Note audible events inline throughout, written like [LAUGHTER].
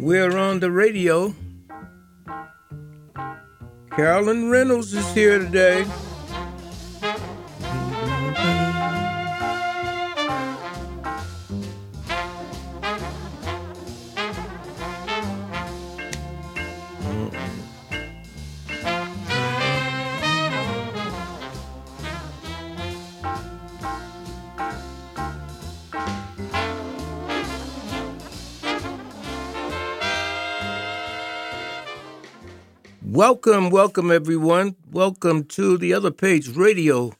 We're on the radio. Carolyn Reynolds is here today. Welcome, welcome everyone. Welcome to the other page radio.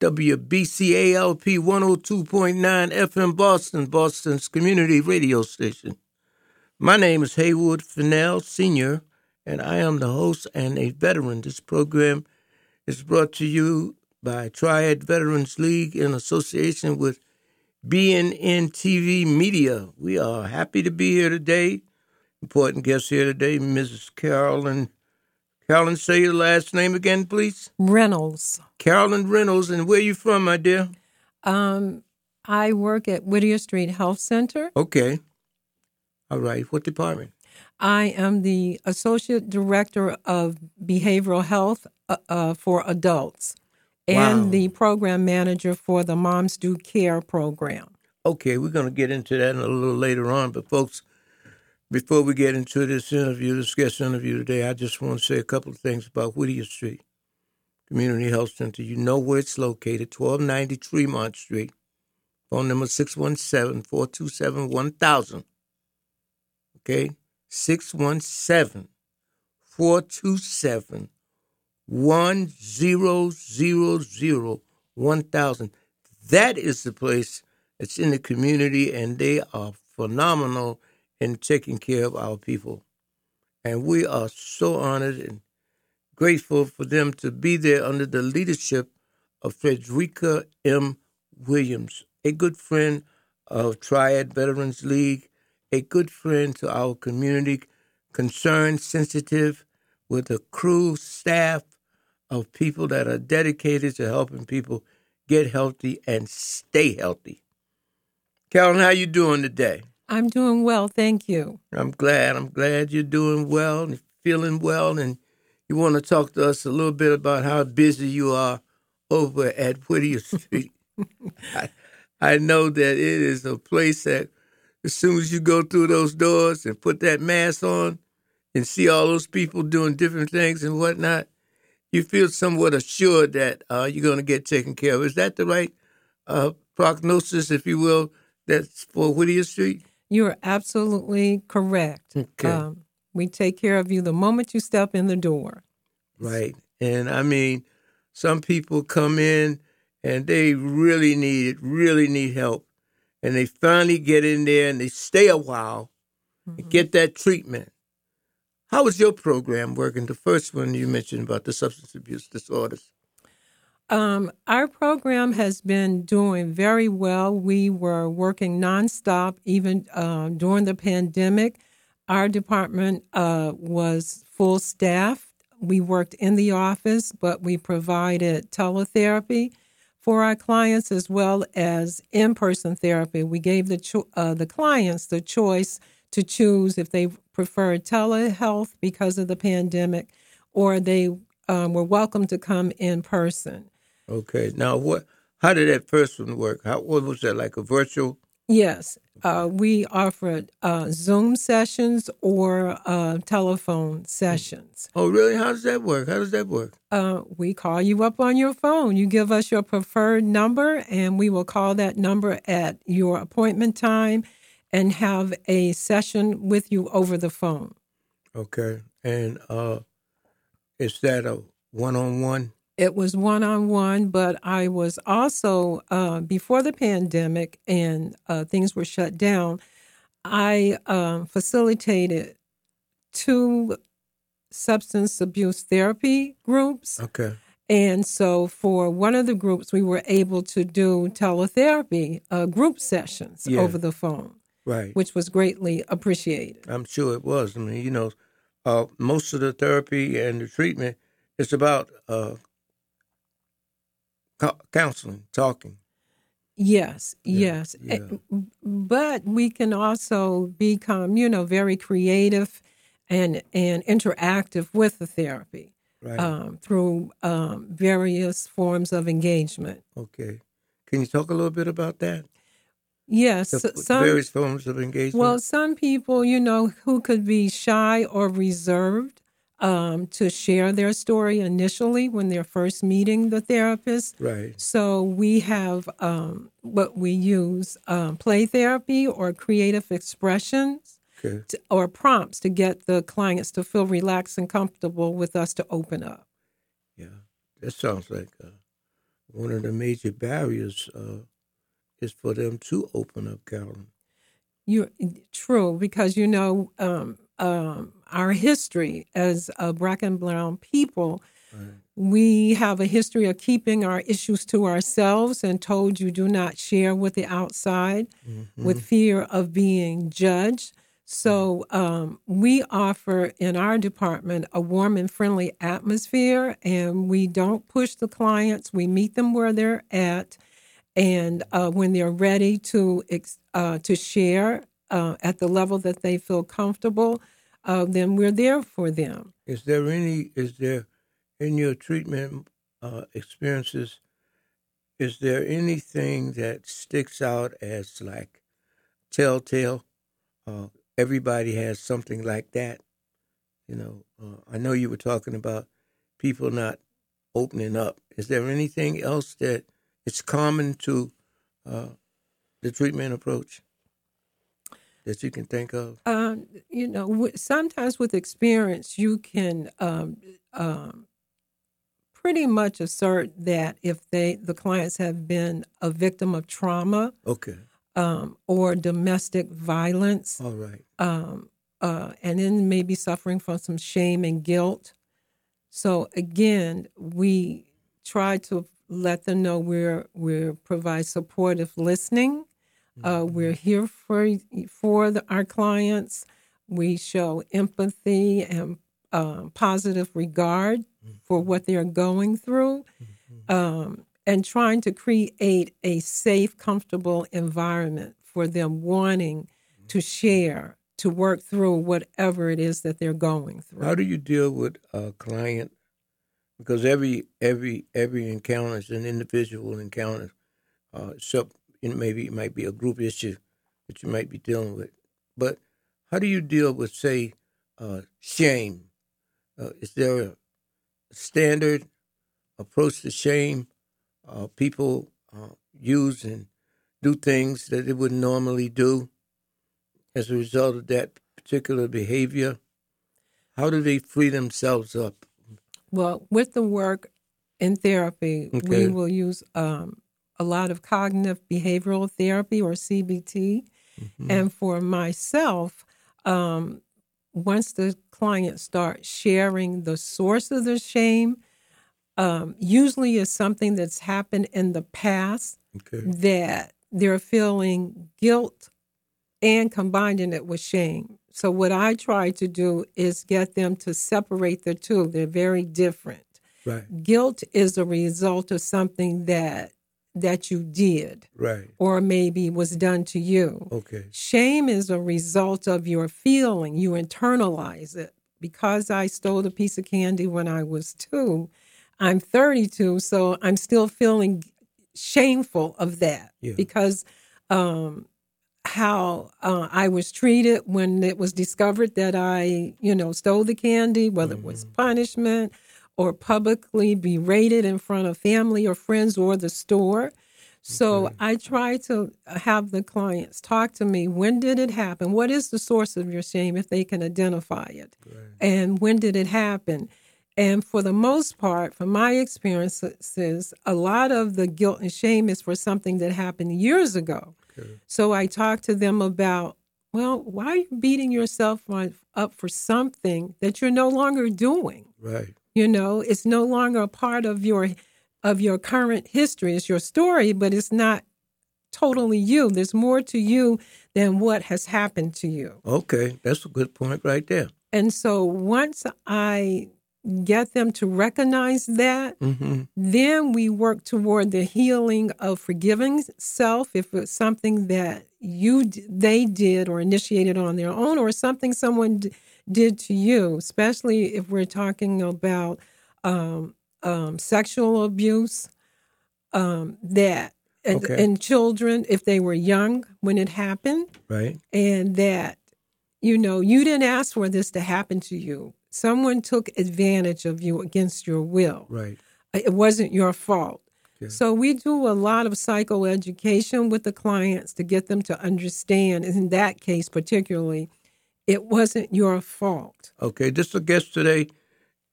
WBCALP 102.9 FM Boston, Boston's community radio station. My name is Haywood Fennell, Sr., and I am the host and a veteran. This program is brought to you by Triad Veterans League in association with BNN TV Media. We are happy to be here today important guest here today, Mrs. Carolyn. Carolyn, say your last name again, please. Reynolds. Carolyn Reynolds, and where you from, my dear? Um, I work at Whittier Street Health Center. Okay. All right. What department? I am the associate director of behavioral health uh, uh, for adults, and Wow. the program manager for the Moms Do Care program. Okay, we're going to get into that a little later on. But, folks, before we get into this interview, this guest interview today, I just want to say a couple of things about Whittier Street Community Health Center. You know where it's located 1290 Tremont Street. Phone number 617 427 1000. Okay? 617 427 1000 1000. That is the place that's in the community, and they are phenomenal in taking care of our people. And we are so honored and grateful for them to be there under the leadership of Frederica M. Williams, a good friend of Triad Veterans League, a good friend to our community, concerned, sensitive, with a crew, staff of people that are dedicated to helping people get healthy and stay healthy. Carolyn, how you doing today? I'm doing well, thank you. I'm glad. I'm glad you're doing well and feeling well. And you want to talk to us a little bit about how busy you are over at Whittier [LAUGHS] Street. I, I know that it is a place that as soon as you go through those doors and put that mask on and see all those people doing different things and whatnot, you feel somewhat assured that uh, you're going to get taken care of. Is that the right uh, prognosis, if you will, that's for Whittier Street? You're absolutely correct. Okay. Um, we take care of you the moment you step in the door. Right. And I mean, some people come in and they really need it, really need help. And they finally get in there and they stay a while and get that treatment. How was your program working? The first one you mentioned about the substance abuse disorders. Um, our program has been doing very well. We were working nonstop even uh, during the pandemic. Our department uh, was full staff. We worked in the office, but we provided teletherapy for our clients as well as in-person therapy. We gave the cho- uh, the clients the choice to choose if they preferred telehealth because of the pandemic, or they um, were welcome to come in person. Okay. Now, what? How did that first one work? How what was that like a virtual? Yes, uh, we offered uh, Zoom sessions or uh, telephone sessions. Oh, really? How does that work? How does that work? Uh, we call you up on your phone. You give us your preferred number, and we will call that number at your appointment time and have a session with you over the phone. Okay. And uh, is that a one-on-one? It was one on one, but I was also, uh, before the pandemic and uh, things were shut down, I um, facilitated two substance abuse therapy groups. Okay. And so for one of the groups, we were able to do teletherapy uh, group sessions Yeah. over the phone, Right. which was greatly appreciated. I'm sure it was. I mean, you know, uh, most of the therapy and the treatment is about uh, counseling, talking. Yes, yes. yeah. Eh, But we can also become, you know, very creative and and interactive with the therapy Right. um, through um, various forms of engagement. okay. Can you talk a little bit about that? Yes, The so- some various forms of engagement. well, some people, you know, who could be shy or reserved um, to share their story initially when they're first meeting the therapist. right. So we have um, what we use um, play therapy or creative expressions Okay. to, or prompts to get the clients to feel relaxed and comfortable with us to open up. Yeah. That sounds like uh, one of the major barriers uh, is for them to open up, Carolyn. You're true because you know um, our history as a black and brown people. Right. We have a history of keeping our issues to ourselves and told you do not share with the outside Mm-hmm. with fear of being judged. So um, we offer in our department a warm and friendly atmosphere, and we don't push the clients. We meet them where they're at, and uh, when they're ready to uh, to share uh, at the level that they feel comfortable, uh, then we're there for them. Is there any? Is there in your treatment uh, experiences? Is there anything that sticks out as like telltale? Uh, everybody has something like that. You know, uh, I know you were talking about people not opening up. Is there anything else that it's common to uh, the treatment approach that you can think of? Um, you know, w- sometimes with experience, you can um, um, pretty much assert that if they the clients have been a victim of trauma Okay, um, or domestic violence, all right. um, uh, and then maybe suffering from some shame and guilt. So again, we try to let them know we're we provide supportive listening. Uh, we're here for for the, our clients. We show empathy and um, positive regard for what they're going through, um, and trying to create a safe, comfortable environment for them wanting to share, to work through whatever it is that they're going through. How do you deal with a client? Because every every every encounter is an individual encounter. Uh, so you know, maybe it might be a group issue that you might be dealing with. But how do you deal with, say, uh, shame? Uh, is there a standard approach to shame? Uh, people uh, use and do things that they wouldn't normally do as a result of that particular behavior. How do they free themselves up? Well, with the work in therapy, Okay. we will use um, a lot of cognitive behavioral therapy or CBT. Mm-hmm. And for myself, um, once the client starts sharing the source of the shame, um, usually is something that's happened in the past Okay. that they're feeling guilt and combining it with shame. So what I try to do is get them to separate the two. They're very different. Right. Guilt is a result of something that that you did Right. or maybe was done to you. Okay. Shame is a result of your feeling. You internalize it. Because I stole a piece of candy when I was two, I'm 32, so I'm still feeling shameful of that Yeah. because um, how uh, I was treated when it was discovered that I, you know, stole the candy, whether it was punishment or publicly berated in front of family or friends or the store. So I try to have the clients talk to me. When did it happen? What is the source of your shame if they can identify it? And when did it happen? And for the most part, from my experiences, a lot of the guilt and shame is for something that happened years ago. So I talk to them about, well, why are you beating yourself up for something that you're no longer doing? Right. You know, it's no longer a part of your of your current history. It's your story, but it's not totally you. There's more to you than what has happened to you. Okay. That's a good point right there. And so once I get them to recognize that, Mm-hmm. then we work toward the healing of forgiving self if it's something that you they did or initiated on their own or something someone d- did to you, especially if we're talking about um, um, sexual abuse um, that and, Okay. and children if they were young when it happened Right. and that you know you didn't ask for this to happen to you someone took advantage of you against your will Right. Uh, it wasn't your fault Okay. so we do a lot of psychoeducation with the clients to get them to understand in that case particularly it wasn't your fault Okay. This guest today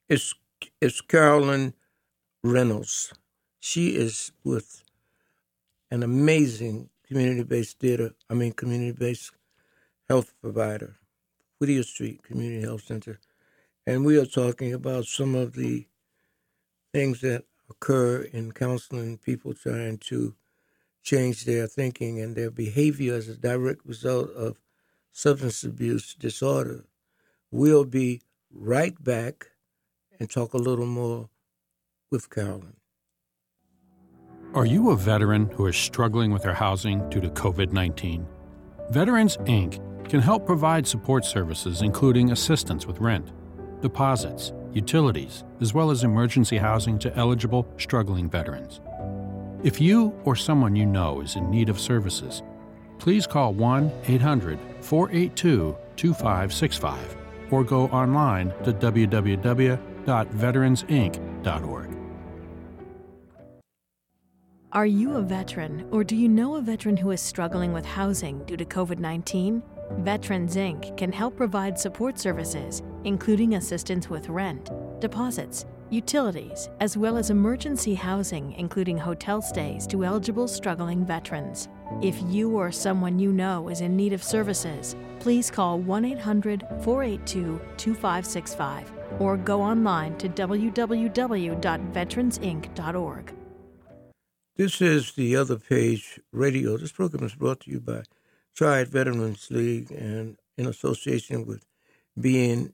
is is Carolyn Reynolds. She is with an amazing community-based theater. I mean, community-based health provider, Whittier Street Community Health Center, and we are talking about some of the things that occur in counseling people trying to change their thinking and their behavior as a direct result of substance abuse disorder. We'll be right back and talk a little more with Carolyn. Are you a veteran who is struggling with their housing due to COVID 19? Veterans Inc. can help provide support services, including assistance with rent, deposits, utilities, as well as emergency housing to eligible struggling veterans. If you or someone you know is in need of services, please call 1 800 482 2565 or go online to www.veteransinc.org. Are you a veteran or do you know a veteran who is struggling with housing due to COVID 19? Veterans Inc. can help provide support services, including assistance with rent, deposits, utilities, as well as emergency housing, including hotel stays to eligible struggling veterans. If you or someone you know is in need of services, please call 1 800 482 2565 or go online to www.veteransinc.org. This is the Other Page Radio. This program is brought to you by Triad Veterans League and in association with BN,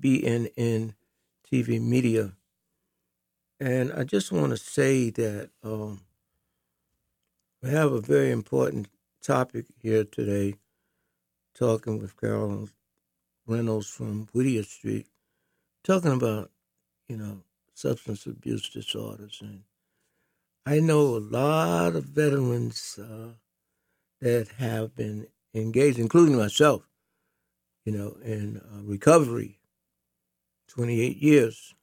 BNN TV Media. And I just want to say that um, we have a very important topic here today, talking with Carolyn Reynolds from Whittier Street, talking about, you know, substance abuse disorders. And I know a lot of veterans uh, that have been engaged, including myself, you know, in uh, recovery. 28 years,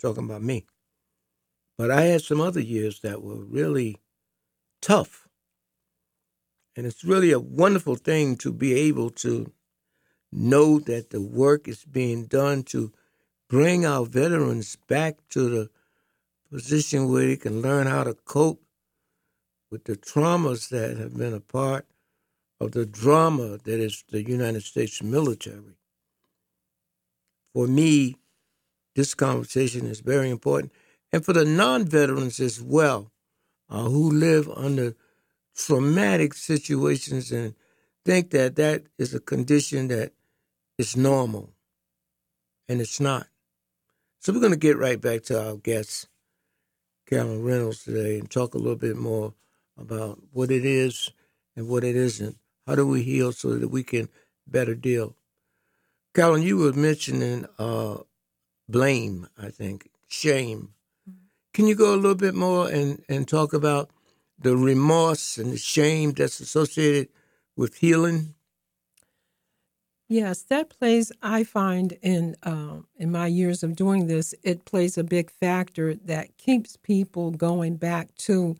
talking about me. But I had some other years that were really tough. And it's really a wonderful thing to be able to know that the work is being done to bring our veterans back to the position where they can learn how to cope with the traumas that have been a part of the drama that is the United States military. For me, this conversation is very important, and for the non veterans as well, uh, who live under traumatic situations and think that that is a condition that is normal, and it's not. So we're going to get right back to our guest, Carolyn Reynolds, today and talk a little bit more about what it is and what it isn't. How do we heal so that we can better deal? Carolyn, you were mentioning uh, blame, I think, shame. Can you go a little bit more and, and talk about the remorse and the shame that's associated with healing? Yes, that plays. I find in um, in my years of doing this, it plays a big factor that keeps people going back to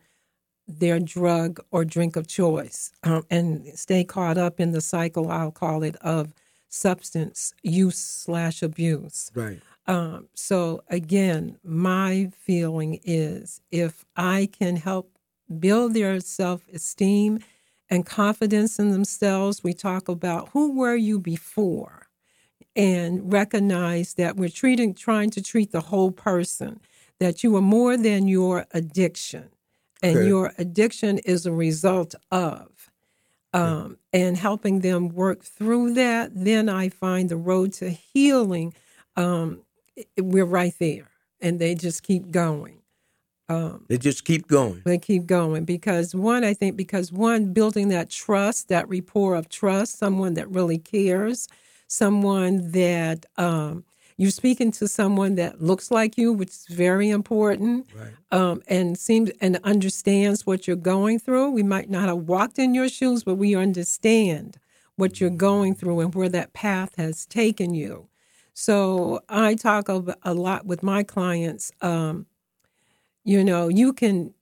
their drug or drink of choice um, and stay caught up in the cycle. I'll call it of substance use slash abuse. Right. Um, so again, my feeling is if I can help build their self esteem and confidence in themselves, we talk about who were you before and recognize that we're treating trying to treat the whole person, that you are more than your addiction. And Okay. your addiction is a result of um, and helping them work through that, then I find the road to healing um, we're right there, and they just keep going. Um, they just keep going. They keep going because one, I think, because one, building that trust, that rapport of trust, someone that really cares, someone that um, you're speaking to someone that looks like you, which is very important, right. um, and seems and understands what you're going through. We might not have walked in your shoes, but we understand what you're going through and where that path has taken you. So I talk a lot with my clients. Um, you know, you can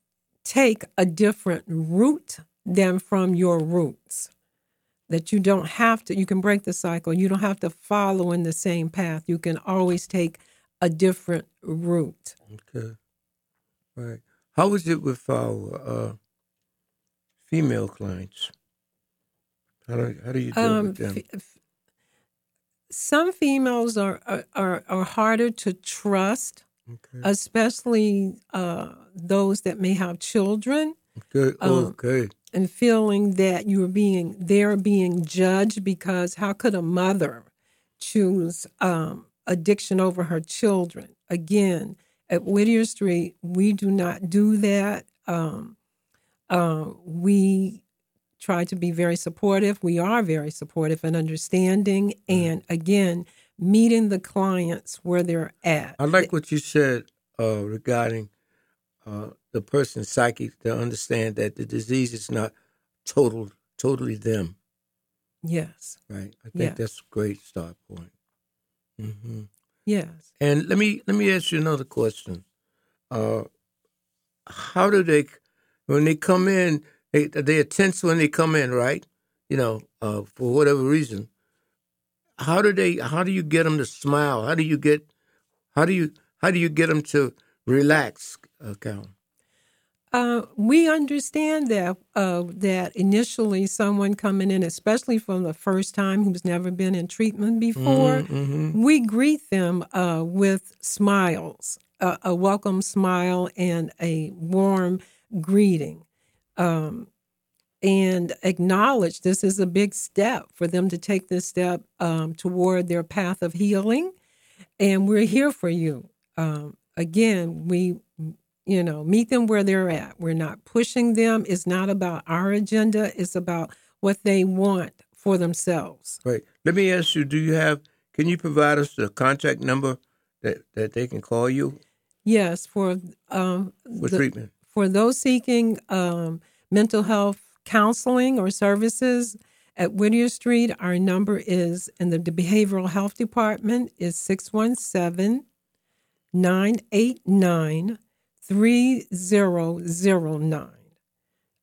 take a different route than from your roots. That you don't have to, you can break the cycle. You don't have to follow in the same path. You can always take a different route. Okay. Right. How is it with our uh, female clients? How do, how do you deal um, with them? F- some females are, are, are harder to trust okay. especially uh, those that may have children. Okay. Um, okay. And feeling that you're being they're being judged because how could a mother choose um, addiction over her children? Again, at Whittier Street, we do not do that. Um, uh, we try to be very supportive. We are very supportive and understanding. And again, meeting the clients where they're at. I like what you said uh, regarding uh, the person's psyche to understand that the disease is not total, totally them. Yes. Right. I think yes. that's a great start point. Mm-hmm. Yes. And let me let me ask you another question. Uh, how do they, when they come in, they they are tense when they come in, right? You know, uh, for whatever reason how do they how do you get them to smile how do you get how do you how do you get them to relax uh, Uh, we understand that uh, that initially someone coming in, especially from the first time who's never been in treatment before, mm-hmm, mm-hmm. we greet them uh, with smiles, a welcome smile and a warm greeting. Um, and acknowledge this is a big step for them to take this step um, toward their path of healing. And we're here for you. Um, again, we, you know, meet them where they're at. We're not pushing them. It's not about our agenda, it's about what they want for themselves. Right. Let me ask you do you have, can you provide us the contact number that, that they can call you? Yes, for um, for the, treatment. For those seeking um, mental health counseling or services at Whittier Street, our number is in the Behavioral Health Department is 617 989 3009.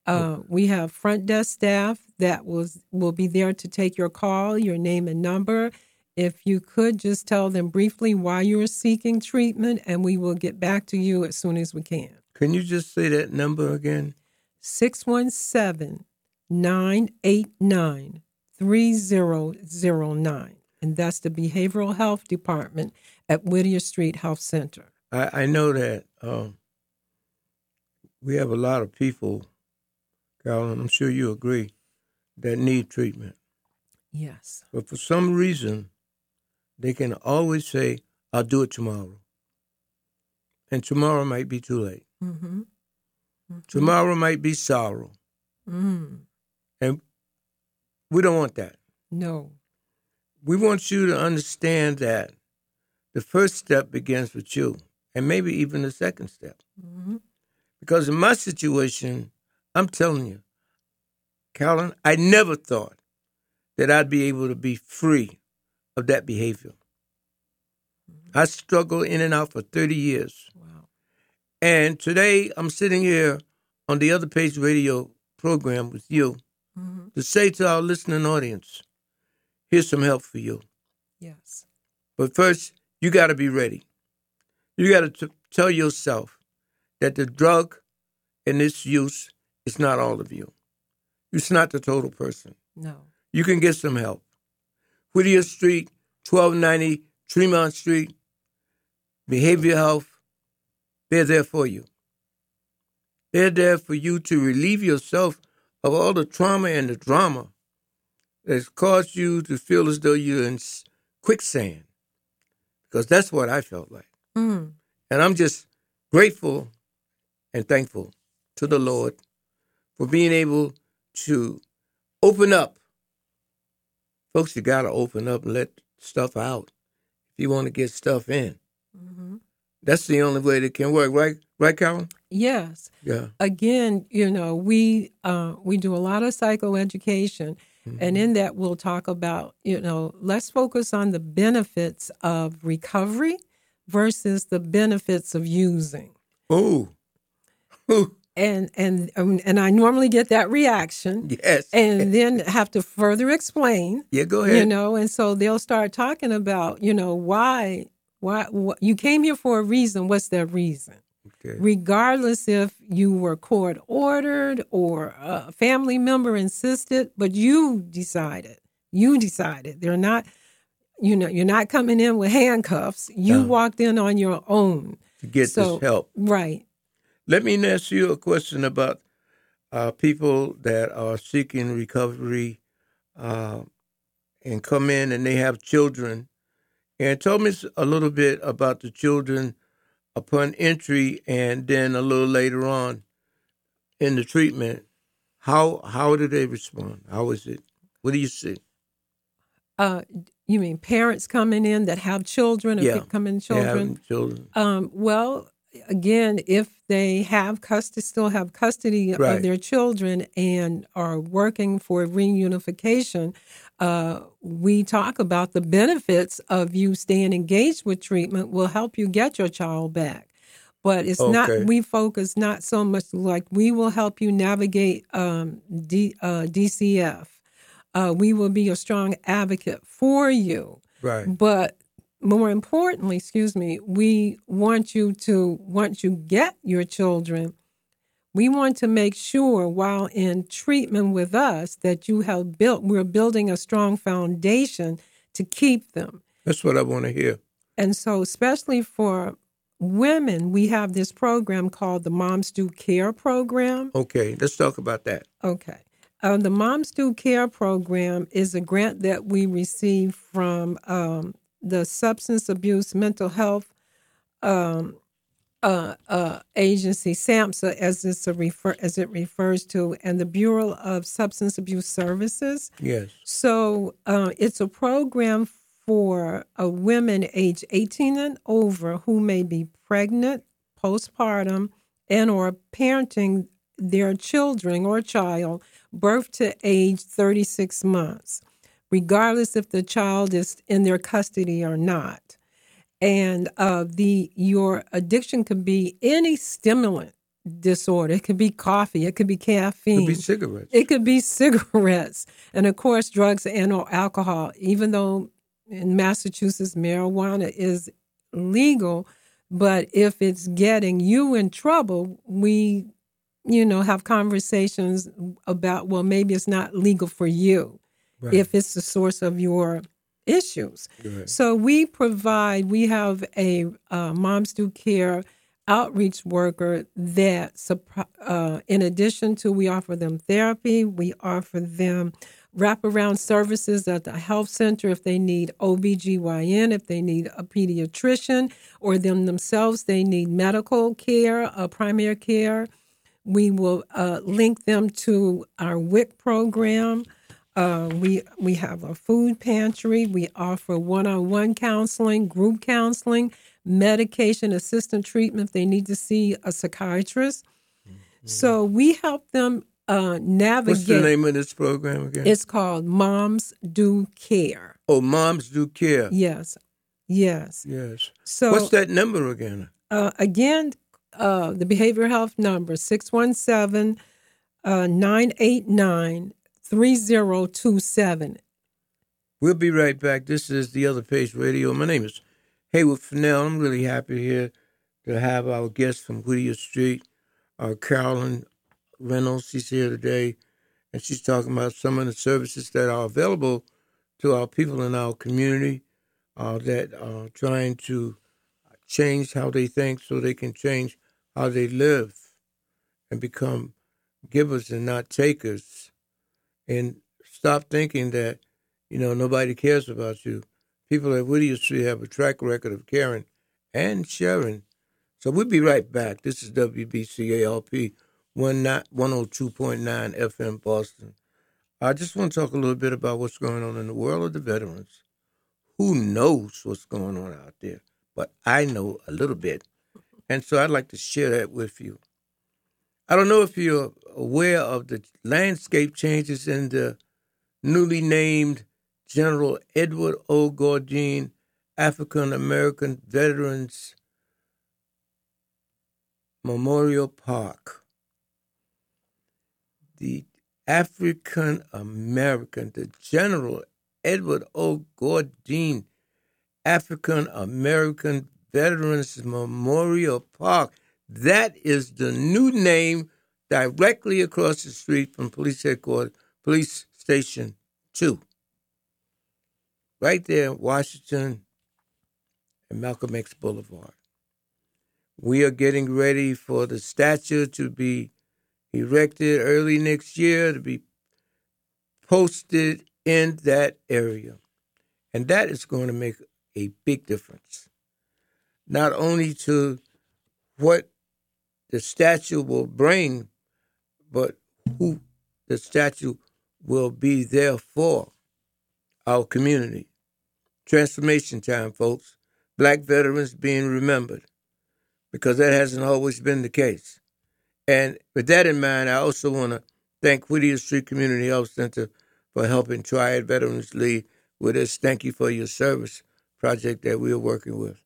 Uh, we have front desk staff that will, will be there to take your call, your name and number. If you could just tell them briefly why you are seeking treatment, and we will get back to you as soon as we can. Can you just say that number again? 617 989 3009. And that's the Behavioral Health Department at Whittier Street Health Center. I, I know that um, we have a lot of people, Carolyn, I'm sure you agree, that need treatment. Yes. But for some reason, they can always say, I'll do it tomorrow. And tomorrow might be too late. Mm-hmm. Mm-hmm. Tomorrow might be sorrow. Mm. And we don't want that. No. We want you to understand that the first step begins with you, and maybe even the second step. Mm-hmm. Because in my situation, I'm telling you, Carolyn, I never thought that I'd be able to be free of that behavior. I struggled in and out for 30 years. And today I'm sitting here on the other page radio program with you mm-hmm. to say to our listening audience, here's some help for you. Yes. But first, you got to be ready. You got to tell yourself that the drug and its use is not all of you. It's not the total person. No. You can get some help. Whittier Street, 1290 Tremont Street, Behavior Health, they're there for you. They're there for you to relieve yourself of all the trauma and the drama that's caused you to feel as though you're in quicksand. because that's what I felt like. Mm. And I'm just grateful and thankful to the Lord for being able to open up. Folks, you got to open up and let stuff out if you want to get stuff in. hmm That's the only way that can work, right? Right, Carolyn? Yes. Yeah. Again, you know, we uh, we do a lot of psychoeducation, and in that we'll talk about, you know, let's focus on the benefits of recovery versus the benefits of using. Oh. [LAUGHS] And and um, and I normally get that reaction, Yes. and then have to further explain. yeah, go ahead. you know and so they'll start talking about you know why why wh- you came here for a reason what's that reason Okay. regardless if you were court ordered or a family member insisted but you decided you decided they're not you know you're not coming in with handcuffs you No. walked in on your own To get so this help. right Let me ask you a question about uh, people that are seeking recovery uh, and come in and they have children. And tell me a little bit about the children upon entry and then a little later on in the treatment. How how do they respond? How is it? What do you see? uh you mean parents coming in that have children or Yeah. coming children have children. Um, well, again, if they have custody, still have custody Right. of their children and are working for reunification, uh, we talk about the benefits of you staying engaged with treatment will help you get your child back. But it's Okay. not, we focus not so much like we will help you navigate um, D, uh, DCF. Uh, we will be a strong advocate for you. Right. But more importantly, excuse me, we want you to once you get your children, we want to make sure while in treatment with us that you have built we're building a strong foundation to keep them. That's what I want to hear. And so especially for women, we have this program called the Moms Do Care program. Okay, let's talk about that. Okay. Uh, the Moms Do Care program is a grant that we received from um, the Substance Abuse Mental Health um, uh, uh, Agency, SAMHSA, as it's a refer as it refers to, and the Bureau of Substance Abuse Services. Yes. So uh, it's a program for uh, women age 18 and over who may be pregnant, postpartum, and or parenting their children or child birth to age 36 months, regardless if the child is in their custody or not. And uh, the your addiction could be any stimulant disorder. It could be coffee. It could be caffeine. It Could be cigarettes. It could be cigarettes, and of course, drugs and or alcohol. Even though in Massachusetts marijuana is legal, but if it's getting you in trouble, we, you know, have conversations about well, maybe it's not legal for you Right. if it's the source of your issues. Right. So we provide, we have a uh, Moms Do Care outreach worker that, uh, in addition to we offer them therapy, we offer them wraparound services at the health center if they need OBGYN, if they need a pediatrician, or them themselves, they need medical care, uh, primary care. We will uh, link them to our WIC program. Uh, we we have a food pantry. We offer one-on-one counseling, group counseling, medication assistant treatment if they need to see a psychiatrist. So we help them uh, navigate. What's the name of this program again? It's called Moms Do Care. oh, Moms Do Care. Yes, yes. Yes. So What's that number again? uh, again, uh, the behavioral health number 617 uh, 989 3027. We'll be right back. This is the Other Page Radio. My name is Haywood Fennell. I'm really happy here to have our guest from Whittier Street, uh, Carolyn Reynolds. She's here today, and she's talking about some of the services that are available to our people in our community uh, that are trying to change how they think so they can change how they live and become givers and not takers and stop thinking that you know nobody cares about you people at Whittier Street have a track record of caring and sharing. So we'll be right back. This is WBCALP 102.9 FM Boston. I just want to talk a little bit about what's going on in the world of the veterans. Who knows what's going on out there? But I know a little bit. And so I'd like to share that with you. I don't know if you're aware of the landscape changes in the newly named General Edward O. Gourdin African American Veterans Memorial Park. The African American, the General Edward O. Gourdin African American Veterans Memorial Park. That is the new name directly across the street from police headquarters, police station two. Right there, Washington and Malcolm X Boulevard. We are getting ready for the statue to be erected early next year to be posted in that area. And that is going to make a big difference, not only to what the statue will bring, but who the statue will be there for our community. Transformation time, folks. Black veterans being remembered because that hasn't always been the case. And with that in mind, I also want to thank Whittier Street Community Health Center for helping Triad Veterans League with this Thank You for Your Service project that we are working with.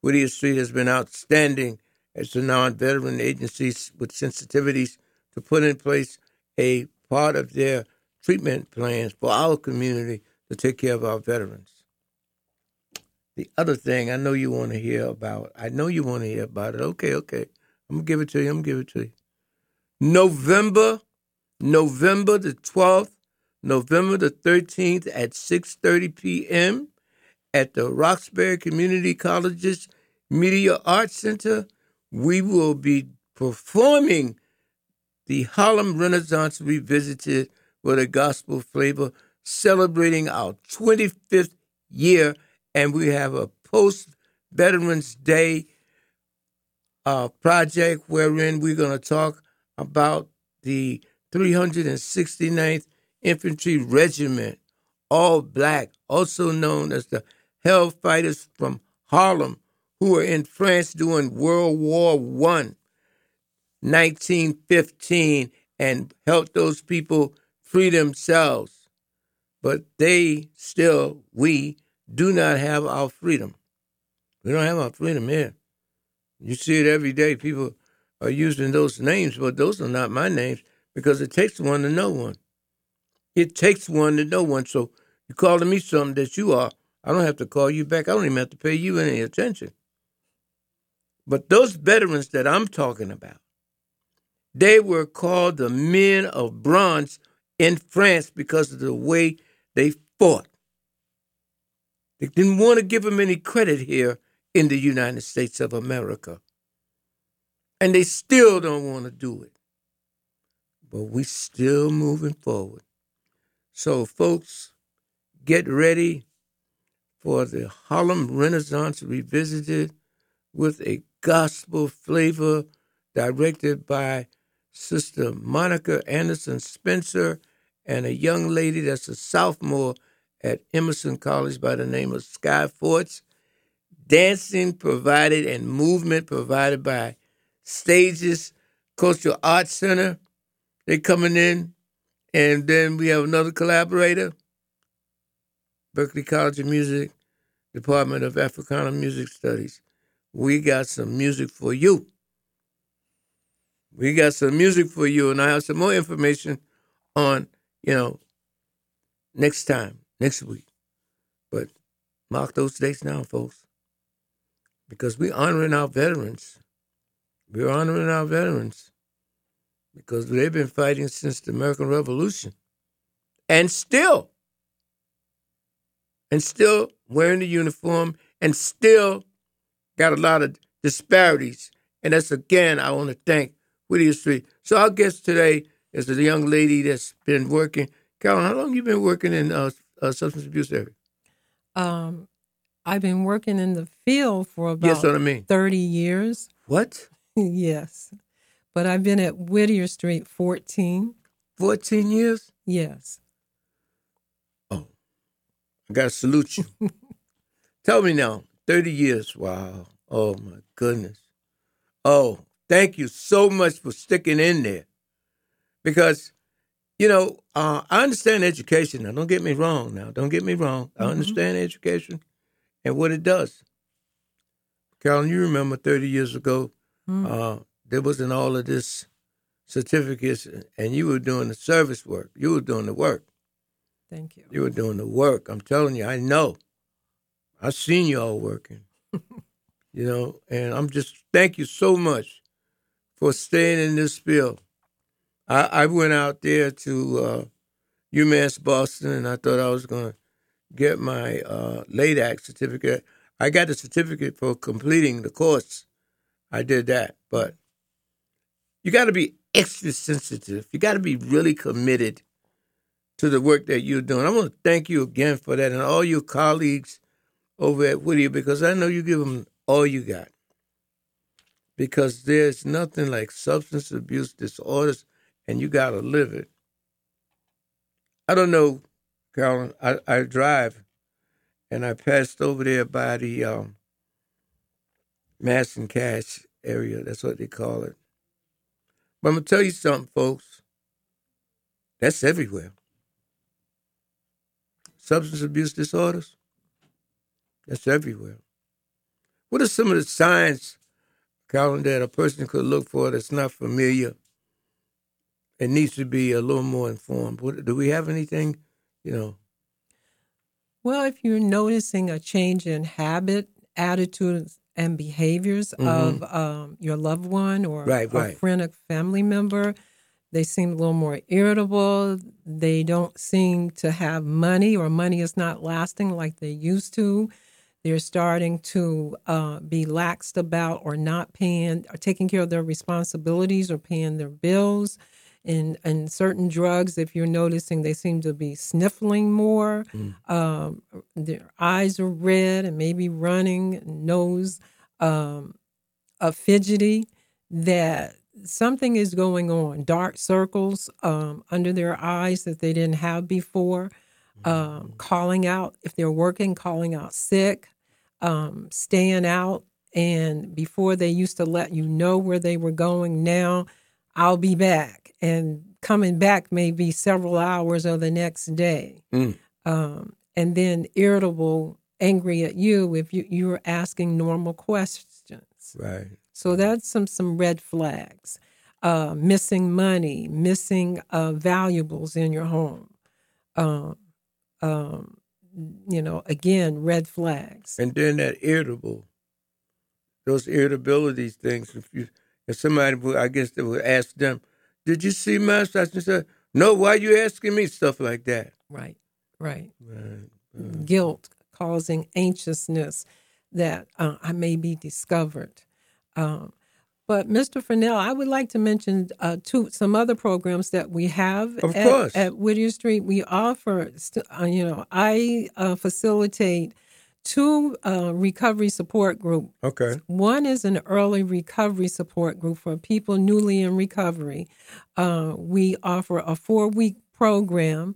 Whittier Street has been outstanding as a non-veteran agency with sensitivities to put in place a part of their treatment plans for our community to take care of our veterans. The other thing I know you want to hear about, I know you want to hear about it. Okay, okay. I'm gonna give it to you. I'm gonna give it to you. November, November the 12th, November the 13th at 6:30 p.m. at the Roxbury Community College's Media Arts Center, we will be performing the Harlem Renaissance Revisited with a gospel flavor, celebrating our 25th year, and we have a post Veterans Day uh, project wherein we're going to talk about the 369th Infantry Regiment, all black, also known as the Hell Fighters from Harlem, who were in France during World War One, 1915, and helped those people free themselves. But they still, we do not have our freedom. We don't have our freedom here. You see it every day. People are using those names, but those are not my names because it takes one to know one. It takes one to know one. So you calling me something that you are, I don't have to call you back. I don't even have to pay you any attention. But those veterans that I'm talking about, they were called the men of bronze in France because of the way they fought. They didn't want to give them any credit here in the United States of America. And they still don't want to do it. But we're still moving forward. So folks, get ready for the Harlem Renaissance Revisited with a gospel flavor directed by Sister Monica Anderson Spencer and a young lady that's a sophomore at Emerson College by the name of Sky Forts dancing provided and movement provided by Stages Cultural Arts Center. They coming in, and then we have another collaborator, Berklee College of Music, Department of Africana Music Studies. We got some music for you. We got some music for you, and I have some more information on, you know, next time, next week. But mark those dates now, folks because we're honoring our veterans. We're honoring our veterans because they've been fighting since the American Revolution and still, and still wearing the uniform and still got a lot of disparities. And that's again, I want to thank Whittier Street. So our guest today is a young lady that's been working. Carolyn, how long you been working in uh, uh, substance abuse area? Um, I've been working in the field for about Yes, what I mean. 30 years. What? [LAUGHS] yes. But I've been at Whittier Street 14. 14 years? Yes. Oh, I got to salute you. [LAUGHS] Tell me now, 30 years. Wow. Oh, my goodness. Oh, thank you so much for sticking in there. Because, you know, uh, I understand education. Now, don't get me wrong now. Don't get me wrong. I Mhm. understand education and what it does. Carolyn, you remember 30 years ago, Mm. uh, there wasn't all of this certificates, and you were doing the service work. You were doing the work. Thank you. You were doing the work. I'm telling you, I know. I seen you all working. you know, and I'm just thank you so much for staying in this field. I, I went out there to uh, UMass Boston, and I thought I was going to get my uh, late act certificate. I got the certificate for completing the course. I did that, but you got to be extra sensitive. You got to be really committed to the work that you're doing. I want to thank you again for that and all your colleagues over at Whittier because I know you give them all you got. Because there's nothing like substance abuse disorders and you got to live it. I don't know, Carolyn. I, I drive and I passed over there by the um, Mass and Cass area. That's what they call it. But I'm going to tell you something, folks. That's everywhere substance abuse disorders. That's everywhere. What are some of the signs, Carolyn, that a person could look for that's not familiar and needs to be a little more informed? What, do we have anything, you know? Well, if you're noticing a change in habit, attitudes, and behaviors of um, your loved one or Mm-hmm. Right, a right. friend or family member, they seem a little more irritable. They don't seem to have money, or money is not lasting like they used to. They're starting to uh, be laxed about or not paying or taking care of their responsibilities or paying their bills. And, and certain drugs, if you're noticing, they seem to be sniffling more. Um, their eyes are red and maybe running, nose um, uh, fidgety. That something is going on. Dark circles um, under their eyes that they didn't have before. Um, calling out if they're working, calling out sick, um, staying out. And before they used to let you know where they were going, now I'll be back. And coming back may be several hours or the next day. Mm. Um, and then irritable, angry at you if you, you're asking normal questions. Right. So that's some some red flags. Uh, missing money, missing uh, valuables in your home. Um, um, you know, again, red flags. And then that irritable, those irritability things. If you, if somebody I guess they would ask them, "Did you see my such and such?" No, why are you asking me stuff like that? Right, right. Right. Guilt causing anxiousness that uh, I may be discovered. Um, but Mr. Fennell, I would like to mention uh, two some other programs that we have Of at, course. at Whittier Street. We offer, uh, you know, I uh, facilitate two uh, recovery support groups. Okay. One is an early recovery support group for people newly in recovery. Uh, we offer a four week program,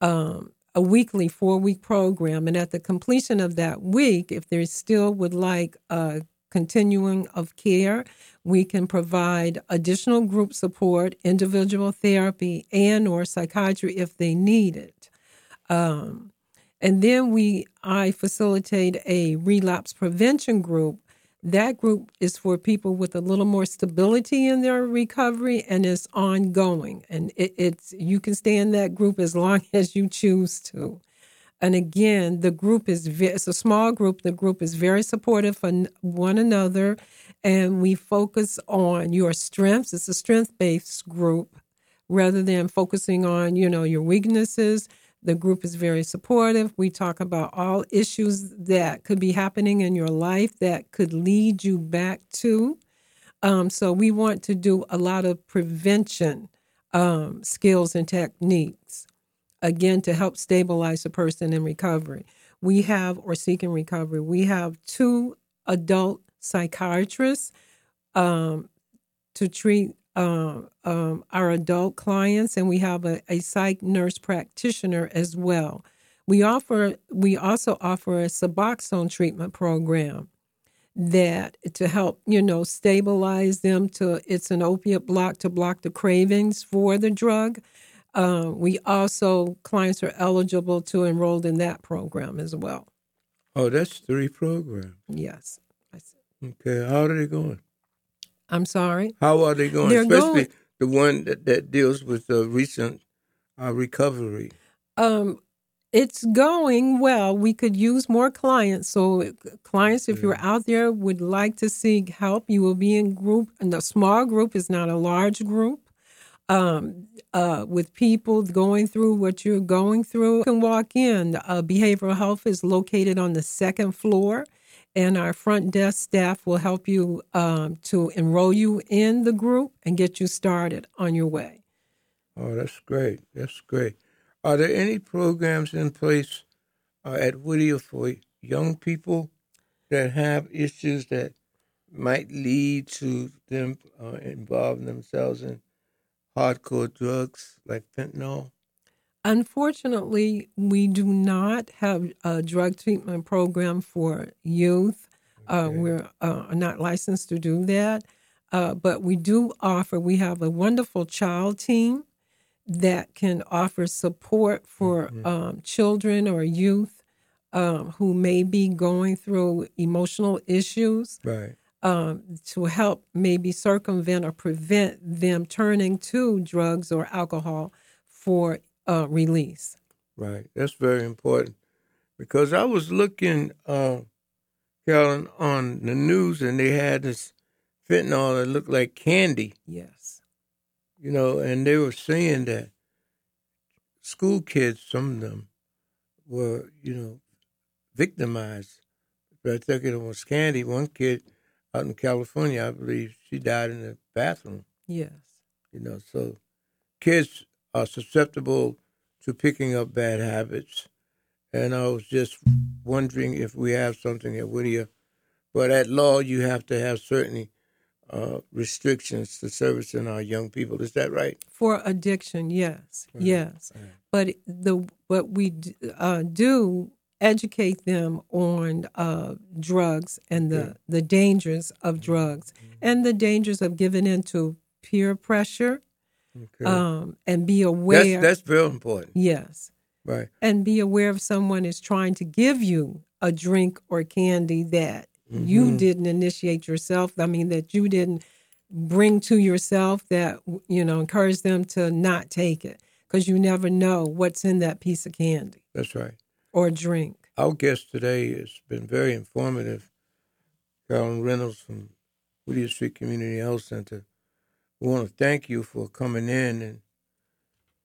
um, a weekly four week program. And at the completion of that week, if they still would like a continuing of care, we can provide additional group support, individual therapy, and or psychiatry if they need it. Um, and then we I facilitate a relapse prevention group. That group is for people with a little more stability in their recovery and it's ongoing. And it, it's you can stay in that group as long [LAUGHS] as you choose to. And again, the group is ve- it's a small group. The group is very supportive for one another, and we focus on your strengths. It's a strength based group rather than focusing on you know your weaknesses. The group is very supportive. We talk about all issues that could be happening in your life that could lead you back to. Um, so we want to do a lot of prevention um, skills and techniques again to help stabilize a person in recovery. We have, or seeking recovery, we have two adult psychiatrists um, to treat uh, um, our adult clients, and we have a, a psych nurse practitioner as well. We offer we also offer a Suboxone treatment program that to help you know stabilize them to it's an opiate block to block the cravings for the drug. Uh, we also clients are eligible to enroll in that program as well. Oh, that's three programs. Yes. Okay, how are they going? I'm sorry. How are they going? They're Especially going- the one that, that deals with the recent uh, recovery. Um, it's going well. We could use more clients. So, clients, if you're out there would like to seek help, you will be in group. And a small group is not a large group. Um, uh, with people going through what you're going through, you can walk in. Uh, behavioral health is located on the second floor, and our front desk staff will help you um, to enroll you in the group and get you started on your way. Oh, that's great. That's great. Are there any programs in place uh, at Whittier for young people that have issues that might lead to them uh, involving themselves in hardcore drugs like fentanyl? Unfortunately, we do not have a drug treatment program for youth. Uh, we're uh, not licensed to do that. Uh, but we do offer, we have a wonderful child team that can offer support for um, children or youth um, who may be going through emotional issues Right. Um, to help maybe circumvent or prevent them turning to drugs or alcohol for uh, release. Right. That's very important because I was looking, uh, Carolyn, on the news and they had this fentanyl that looked like candy, Yes. you know, and they were saying that school kids, some of them, were, you know, victimized. But I think it was candy. One kid out in California, I believe, she died in the bathroom. Yes. You know, so kids are susceptible to picking up bad habits. And I was just wondering if we have something at Whittier. But at law, you have to have certain uh, restrictions to servicing our young people. Is that right? For addiction, yes, yes. But the what we uh, do educate them on uh, drugs and the the dangers of drugs and the dangers of giving in to peer pressure, Okay. um, and be aware. that's, that's very important. yes, Right. and be aware if someone is trying to give you a drink or candy that you Mm-hmm. didn't initiate yourself. I mean, that you didn't bring to yourself that, you know, encourage them to not take it because you never know what's in that piece of candy That's right. Or drink. Our guest today has been very informative. Carolyn Reynolds from Whittier Street Community Health Center. We want to thank you for coming in and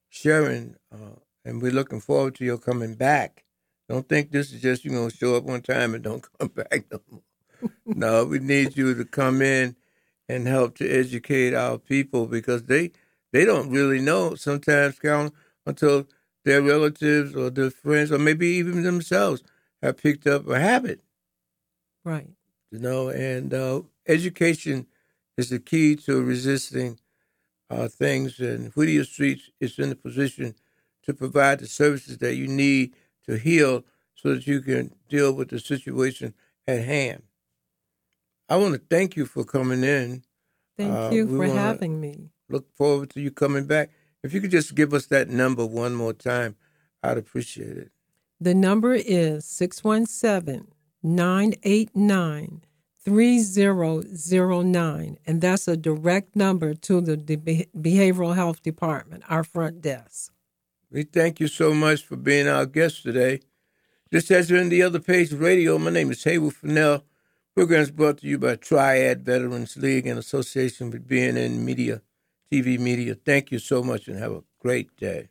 sharing, uh, and we're looking forward to your coming back. Don't think this is just you're going to show up one time and don't [LAUGHS] come back no more. no, we need you to come in and help to educate our people because they they don't really know sometimes, Carolyn, until their relatives or their friends or maybe even themselves have picked up a habit, Right. you know, and uh, education is the key to resisting uh, things. And Whittier Street is in a position to provide the services that you need to heal so that you can deal with the situation at hand. I want to thank you for coming in. Thank Uh, you for having me. Look forward to you coming back. If you could just give us that number one more time, I'd appreciate it. The number is 617 989 3009. And that's a direct number to the de- Behavioral Health Department, our front desk. We thank you so much for being our guest today. This has been the Other Page of Radio. My name is Haywood Fennell. Program is brought to you by Triad Veterans League in association with BNN Media, TV Media. Thank you so much and have a great day.